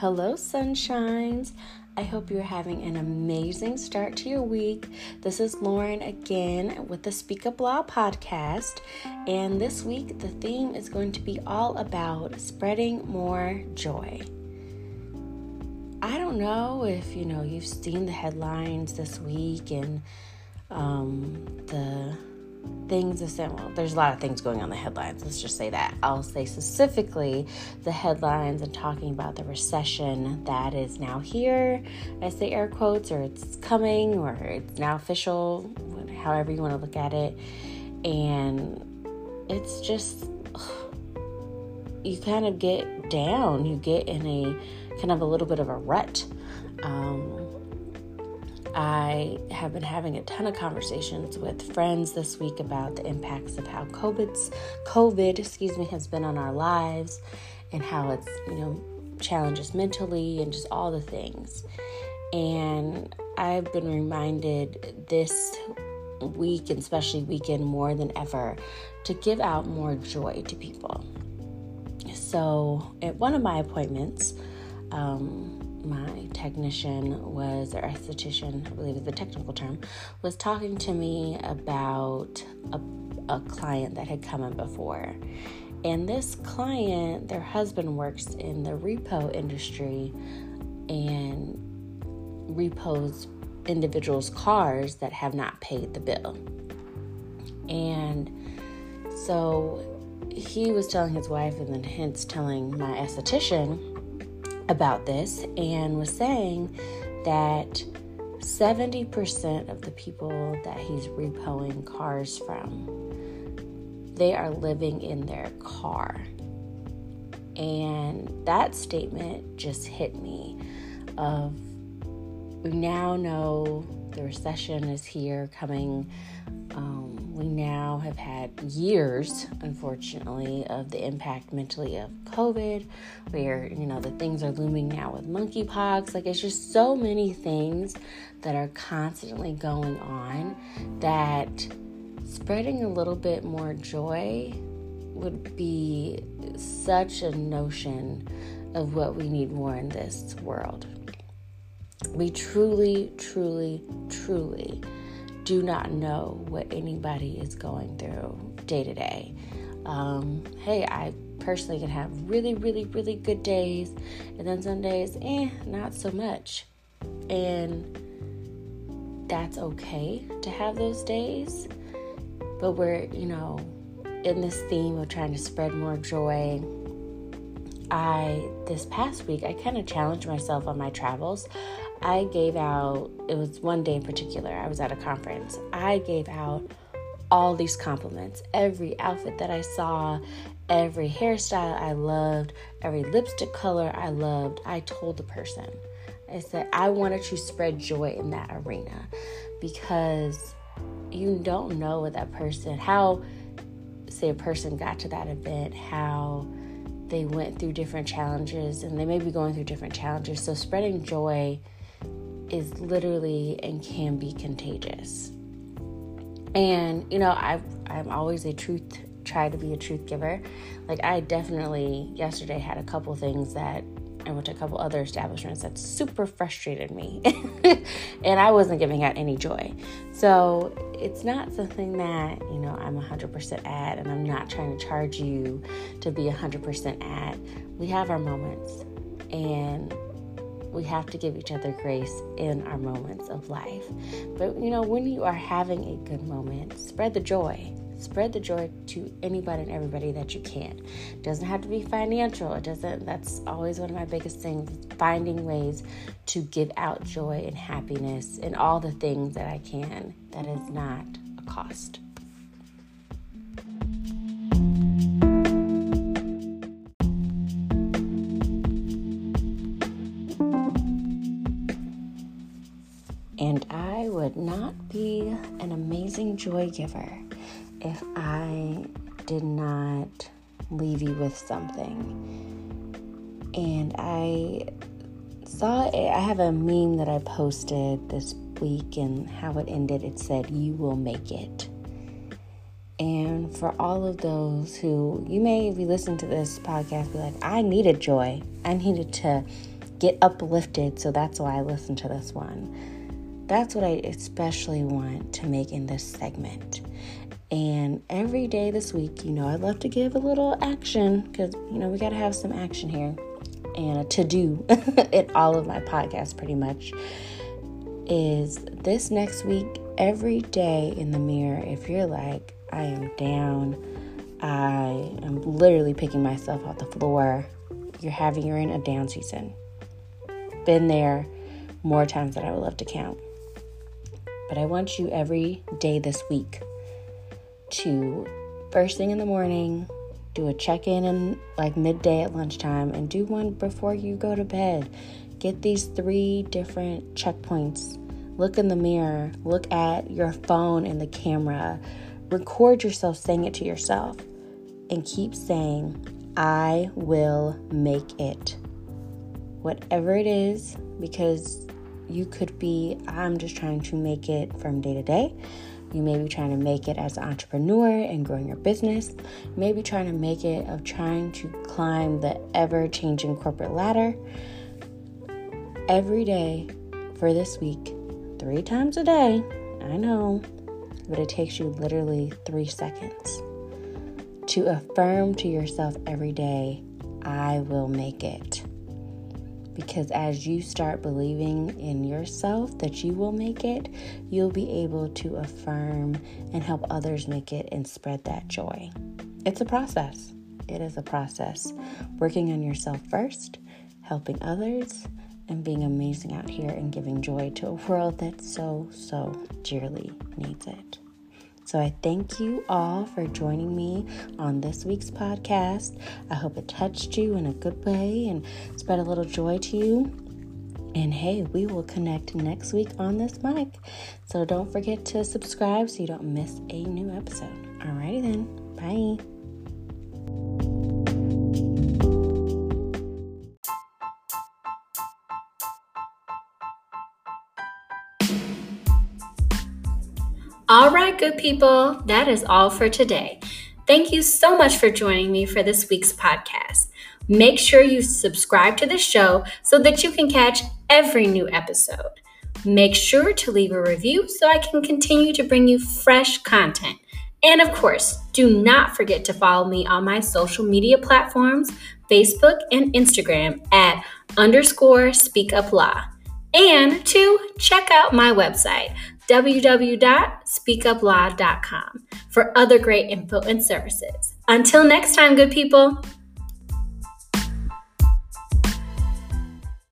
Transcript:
Hello, sunshines. I hope you're having an amazing start to your week. This is Lauren again with the Speak Up Law podcast. And this week, the theme is going to be all about spreading more joy. I don't know if you know you've seen the headlines this week and um, the things of saying, well, there's a lot of things going on in the headlines. Let's just say that. I'll say specifically the headlines and talking about the recession that is now here. I say air quotes, or it's coming, or it's now official, however you want to look at it. And it's just, you kind of get down. You get in a kind of a little bit of a rut. Um, I have been having a ton of conversations with friends this week about the impacts of how COVID's COVID, excuse me, has been on our lives and how it's, you know, challenges mentally and just all the things. And I've been reminded this week, and especially weekend more than ever, to give out more joy to people. So, at one of my appointments, um, my technician was, or esthetician, I believe is the technical term, was talking to me about a, a client that had come in before. And this client, their husband works in the repo industry and repos individuals' cars that have not paid the bill. And so he was telling his wife, and then hence telling my esthetician about this and was saying that 70% of the people that he's repoing cars from they are living in their car. And that statement just hit me of we now know the recession is here coming um, we now have had years, unfortunately, of the impact mentally of COVID, where, you know, the things are looming now with monkeypox. Like, it's just so many things that are constantly going on that spreading a little bit more joy would be such a notion of what we need more in this world. We truly, truly, truly do not know what anybody is going through day to day. Um, hey, I personally can have really, really, really good days, and then some days, eh, not so much. And that's okay to have those days. But we're, you know, in this theme of trying to spread more joy. I, this past week, I kind of challenged myself on my travels. I gave out, it was one day in particular, I was at a conference. I gave out all these compliments. Every outfit that I saw, every hairstyle I loved, every lipstick color I loved, I told the person. I said, I wanted to spread joy in that arena because you don't know what that person, how, say, a person got to that event, how they went through different challenges and they may be going through different challenges. So, spreading joy is literally and can be contagious. And you know, I I'm always a truth try to be a truth giver. Like I definitely yesterday had a couple things that I went to a couple other establishments that super frustrated me. and I wasn't giving out any joy. So it's not something that, you know, I'm 100% at, and I'm not trying to charge you to be 100% at. We have our moments. And we have to give each other grace in our moments of life. But you know, when you are having a good moment, spread the joy. Spread the joy to anybody and everybody that you can. Doesn't have to be financial. It doesn't that's always one of my biggest things, finding ways to give out joy and happiness and all the things that I can that is not a cost. And I would not be an amazing joy giver if I did not leave you with something. And I saw it, I have a meme that I posted this week, and how it ended it said, You will make it. And for all of those who you may, if you listen to this podcast, be like, I needed joy. I needed to get uplifted. So that's why I listened to this one. That's what I especially want to make in this segment. And every day this week, you know, I'd love to give a little action because, you know, we got to have some action here and a to do in all of my podcasts pretty much. Is this next week, every day in the mirror, if you're like, I am down, I am literally picking myself off the floor, you're having, you're in a down season. Been there more times than I would love to count. But I want you every day this week to first thing in the morning, do a check in and like midday at lunchtime, and do one before you go to bed. Get these three different checkpoints. Look in the mirror, look at your phone and the camera, record yourself saying it to yourself, and keep saying, I will make it. Whatever it is, because you could be, I'm just trying to make it from day to day. You may be trying to make it as an entrepreneur and growing your business. You may be trying to make it of trying to climb the ever changing corporate ladder. Every day for this week, three times a day, I know, but it takes you literally three seconds to affirm to yourself every day, I will make it. Because as you start believing in yourself that you will make it, you'll be able to affirm and help others make it and spread that joy. It's a process. It is a process. Working on yourself first, helping others, and being amazing out here and giving joy to a world that so, so dearly needs it. So I thank you all for joining me on this week's podcast. I hope it touched you in a good way and spread a little joy to you. And hey, we will connect next week on this mic. So don't forget to subscribe so you don't miss a new episode. Alrighty then. Bye. All right, good people, that is all for today. Thank you so much for joining me for this week's podcast. Make sure you subscribe to the show so that you can catch every new episode. Make sure to leave a review so I can continue to bring you fresh content. And of course, do not forget to follow me on my social media platforms, Facebook and Instagram at underscore speak up law. And to check out my website, www.speakuplaw.com for other great info and services. Until next time, good people.